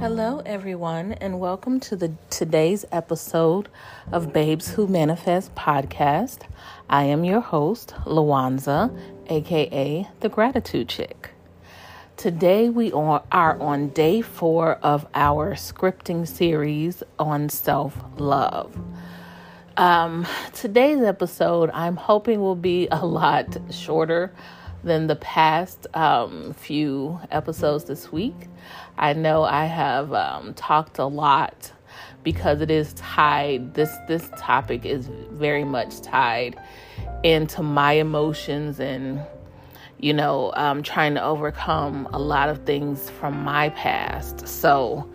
Hello, everyone, and welcome to the today's episode of Babes Who Manifest podcast. I am your host, Lawanza, aka the Gratitude Chick. Today we are on day four of our scripting series on self love. Um, today's episode, I'm hoping, will be a lot shorter than the past um, few episodes this week. I know I have um, talked a lot because it is tied. This this topic is very much tied into my emotions and you know um, trying to overcome a lot of things from my past. So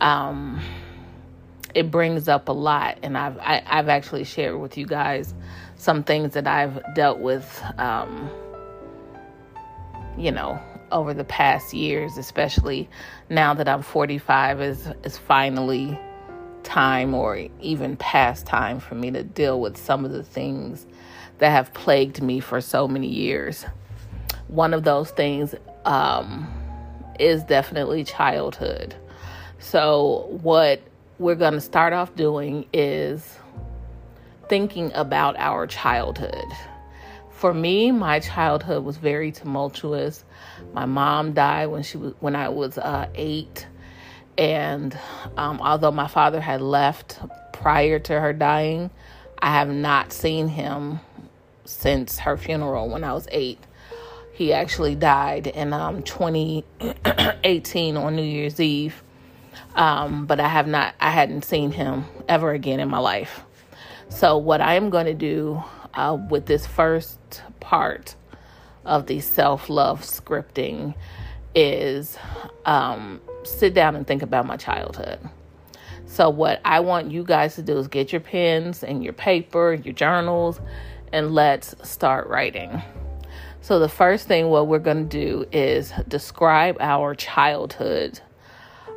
um, it brings up a lot, and I've I, have i have actually shared with you guys some things that I've dealt with. Um, you know, over the past years, especially now that I'm 45, is is finally time or even past time for me to deal with some of the things that have plagued me for so many years. One of those things um, is definitely childhood. So, what we're going to start off doing is thinking about our childhood for me, my childhood was very tumultuous. My mom died when she was when I was uh, eight, and um, although my father had left prior to her dying, I have not seen him since her funeral when I was eight. He actually died in um, 2018 on New Year's Eve, um, but I have not. I hadn't seen him ever again in my life. So what I am going to do uh, with this first part of the self love scripting is um, sit down and think about my childhood. So, what I want you guys to do is get your pens and your paper, your journals, and let's start writing. So, the first thing what we're going to do is describe our childhood.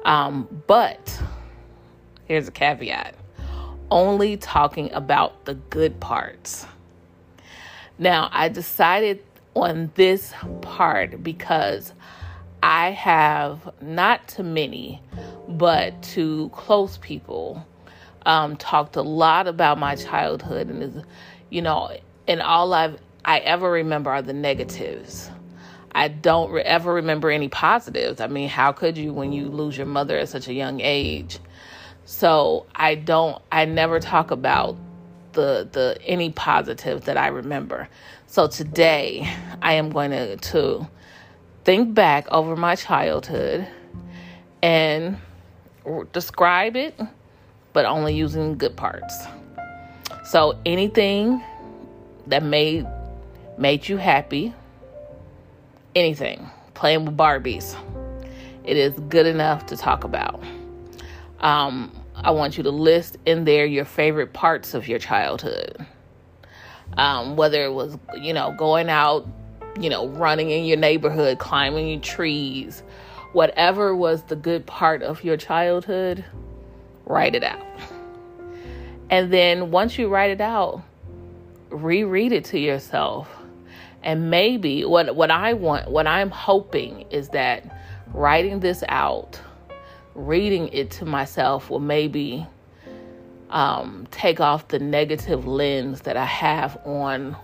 Um, but here's a caveat only talking about the good parts. Now, I decided on this part because I have not to many, but to close people, um, talked a lot about my childhood, and you know, and all I've I ever remember are the negatives. I don't re- ever remember any positives. I mean, how could you when you lose your mother at such a young age? So I don't. I never talk about the the any positive that I remember. So today I am going to, to think back over my childhood and describe it, but only using good parts. So anything that made made you happy, anything, playing with Barbies, it is good enough to talk about. Um, I want you to list in there your favorite parts of your childhood. Um, whether it was, you know, going out, you know, running in your neighborhood, climbing trees, whatever was the good part of your childhood, write it out. And then once you write it out, reread it to yourself. And maybe what what I want, what I'm hoping is that writing this out reading it to myself will maybe um, take off the negative lens that I have on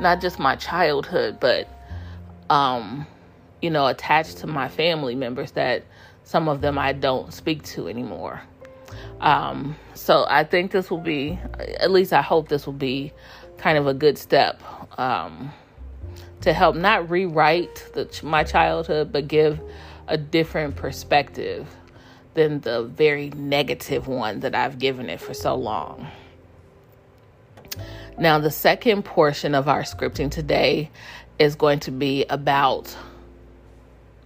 not just my childhood, but um, you know, attached to my family members that some of them I don't speak to anymore. Um, so I think this will be, at least I hope this will be kind of a good step um, to help not rewrite the, my childhood, but give a different perspective than the very negative one that I've given it for so long. Now, the second portion of our scripting today is going to be about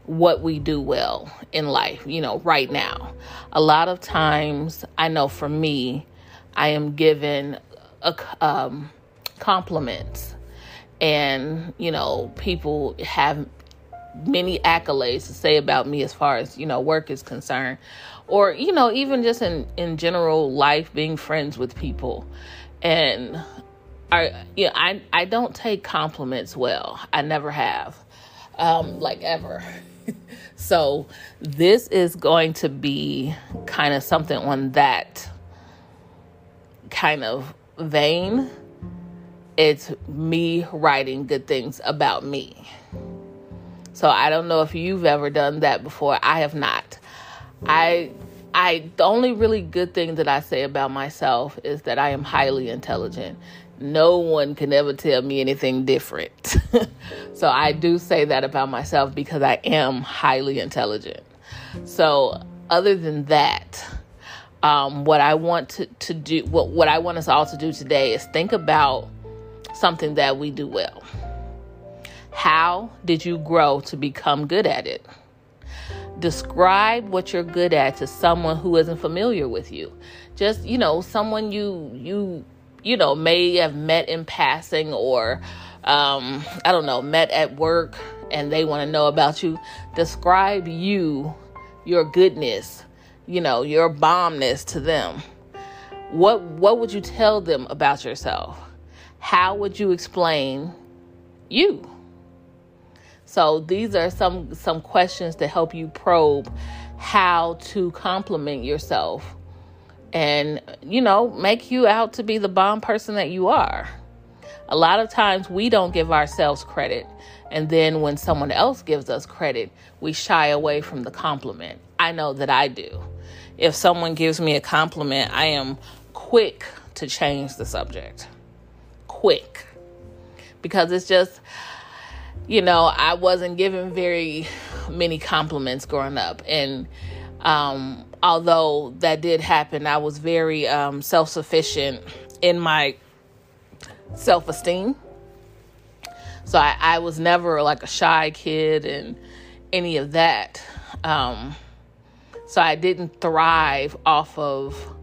what we do well in life, you know, right now. A lot of times, I know for me, I am given a, um, compliments, and, you know, people have many accolades to say about me as far as you know work is concerned or you know even just in in general life being friends with people and I you know, I I don't take compliments well. I never have. Um like ever. so, this is going to be kind of something on that kind of vein. It's me writing good things about me. So, I don't know if you've ever done that before. I have not. I I the only really good thing that I say about myself is that I am highly intelligent. No one can ever tell me anything different. so I do say that about myself because I am highly intelligent. So other than that, um, what I want to, to do, what, what I want us all to do today is think about something that we do well. How did you grow to become good at it? describe what you're good at to someone who isn't familiar with you. Just you know someone you you you know may have met in passing or um i don't know met at work and they want to know about you. Describe you your goodness you know your bombness to them. What what would you tell them about yourself? How would you explain you so these are some some questions to help you probe how to compliment yourself and you know make you out to be the bomb person that you are. A lot of times we don't give ourselves credit and then when someone else gives us credit, we shy away from the compliment. I know that I do. If someone gives me a compliment, I am quick to change the subject. Quick. Because it's just you know, I wasn't given very many compliments growing up. And um, although that did happen, I was very um, self sufficient in my self esteem. So I, I, was never like a shy kid and any of that. Um, so I didn't thrive off of,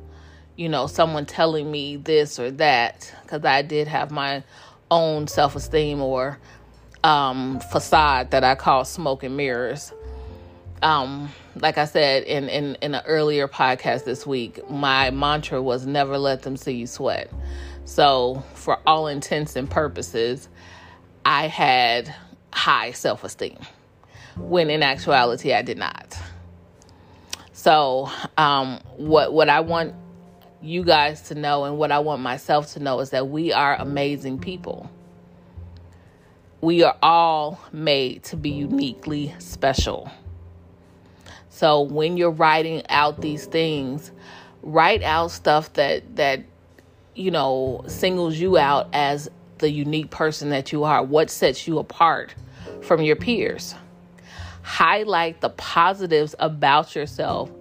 you know, someone telling me this or that because I did have my own self esteem or um, facade that I call smoke and mirrors. Um, like I said in, in, in an earlier podcast this week, my mantra was never let them see you sweat. So, for all intents and purposes, I had high self esteem when in actuality I did not. So, um, what what I want you guys to know and what I want myself to know is that we are amazing people we are all made to be uniquely special. So when you're writing out these things, write out stuff that that you know singles you out as the unique person that you are. What sets you apart from your peers? Highlight the positives about yourself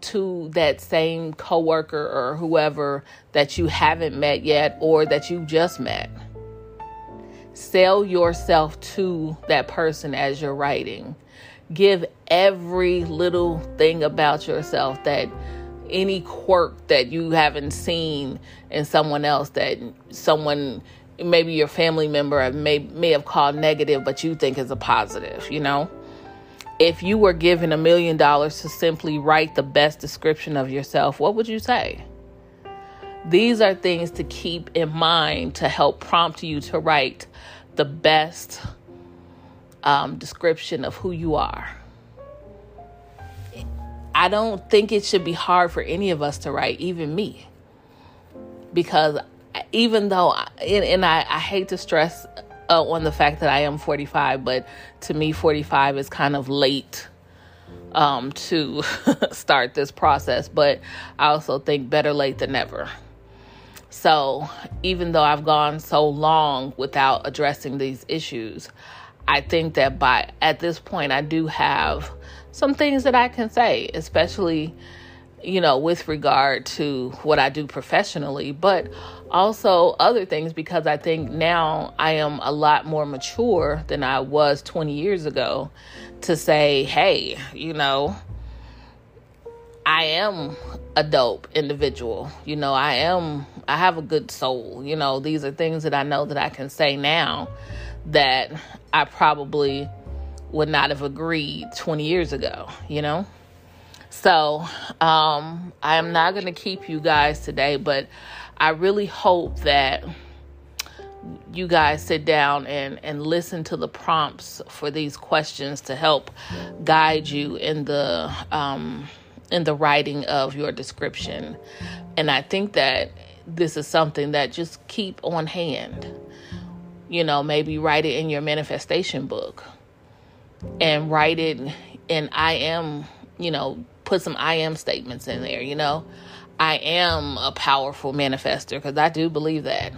to that same coworker or whoever that you haven't met yet or that you just met sell yourself to that person as you're writing. Give every little thing about yourself that any quirk that you haven't seen in someone else that someone maybe your family member may may have called negative but you think is a positive, you know? If you were given a million dollars to simply write the best description of yourself, what would you say? These are things to keep in mind to help prompt you to write the best um, description of who you are. I don't think it should be hard for any of us to write, even me. Because even though, and, and I, I, hate to stress uh, on the fact that I am 45, but to me, 45 is kind of late um, to start this process. But I also think better late than never. So, even though I've gone so long without addressing these issues, I think that by at this point I do have some things that I can say, especially you know, with regard to what I do professionally, but also other things because I think now I am a lot more mature than I was 20 years ago to say, hey, you know, I am a dope individual. You know, I am, I have a good soul. You know, these are things that I know that I can say now that I probably would not have agreed 20 years ago, you know? So, um, I am not going to keep you guys today, but I really hope that you guys sit down and and listen to the prompts for these questions to help guide you in the um, in the writing of your description. And I think that this is something that just keep on hand. You know, maybe write it in your manifestation book and write it in I am, you know, put some I am statements in there, you know. I am a powerful manifester because I do believe that.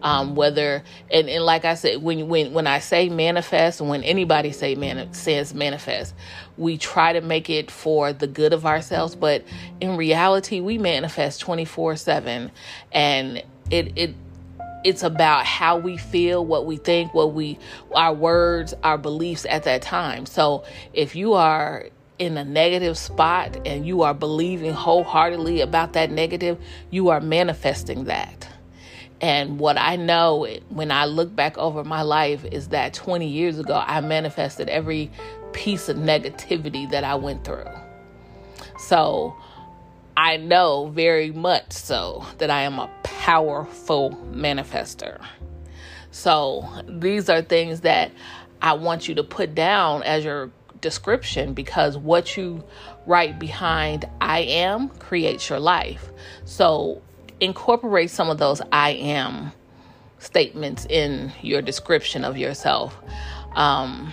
Um, whether and, and like I said, when when when I say manifest, and when anybody say man, says manifest, we try to make it for the good of ourselves, but in reality, we manifest twenty four seven, and it it it's about how we feel, what we think, what we our words, our beliefs at that time. So if you are in a negative spot and you are believing wholeheartedly about that negative, you are manifesting that. And what I know when I look back over my life is that 20 years ago, I manifested every piece of negativity that I went through. So I know very much so that I am a powerful manifester. So these are things that I want you to put down as your description because what you write behind I am creates your life. So incorporate some of those I am statements in your description of yourself. Um,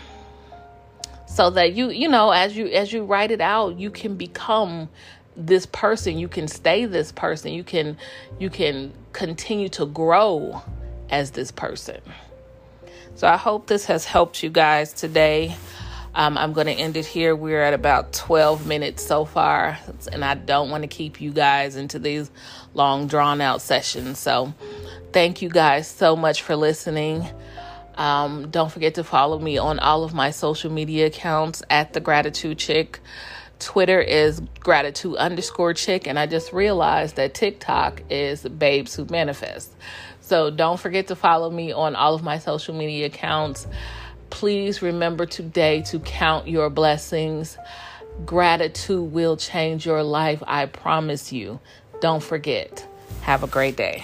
so that you you know as you as you write it out you can become this person you can stay this person you can you can continue to grow as this person so i hope this has helped you guys today um, I'm going to end it here. We're at about 12 minutes so far, and I don't want to keep you guys into these long, drawn out sessions. So, thank you guys so much for listening. Um, don't forget to follow me on all of my social media accounts at the Gratitude Chick. Twitter is gratitude underscore chick, and I just realized that TikTok is babes who manifest. So don't forget to follow me on all of my social media accounts. Please remember today to count your blessings. Gratitude will change your life. I promise you. Don't forget. Have a great day.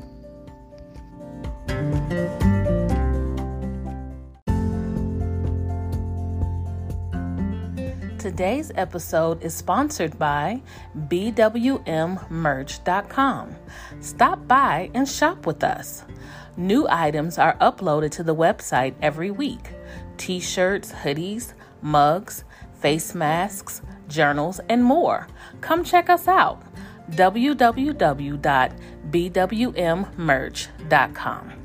Today's episode is sponsored by BWMmerch.com. Stop by and shop with us. New items are uploaded to the website every week t shirts, hoodies, mugs, face masks, journals, and more. Come check us out. www.bwmmerch.com.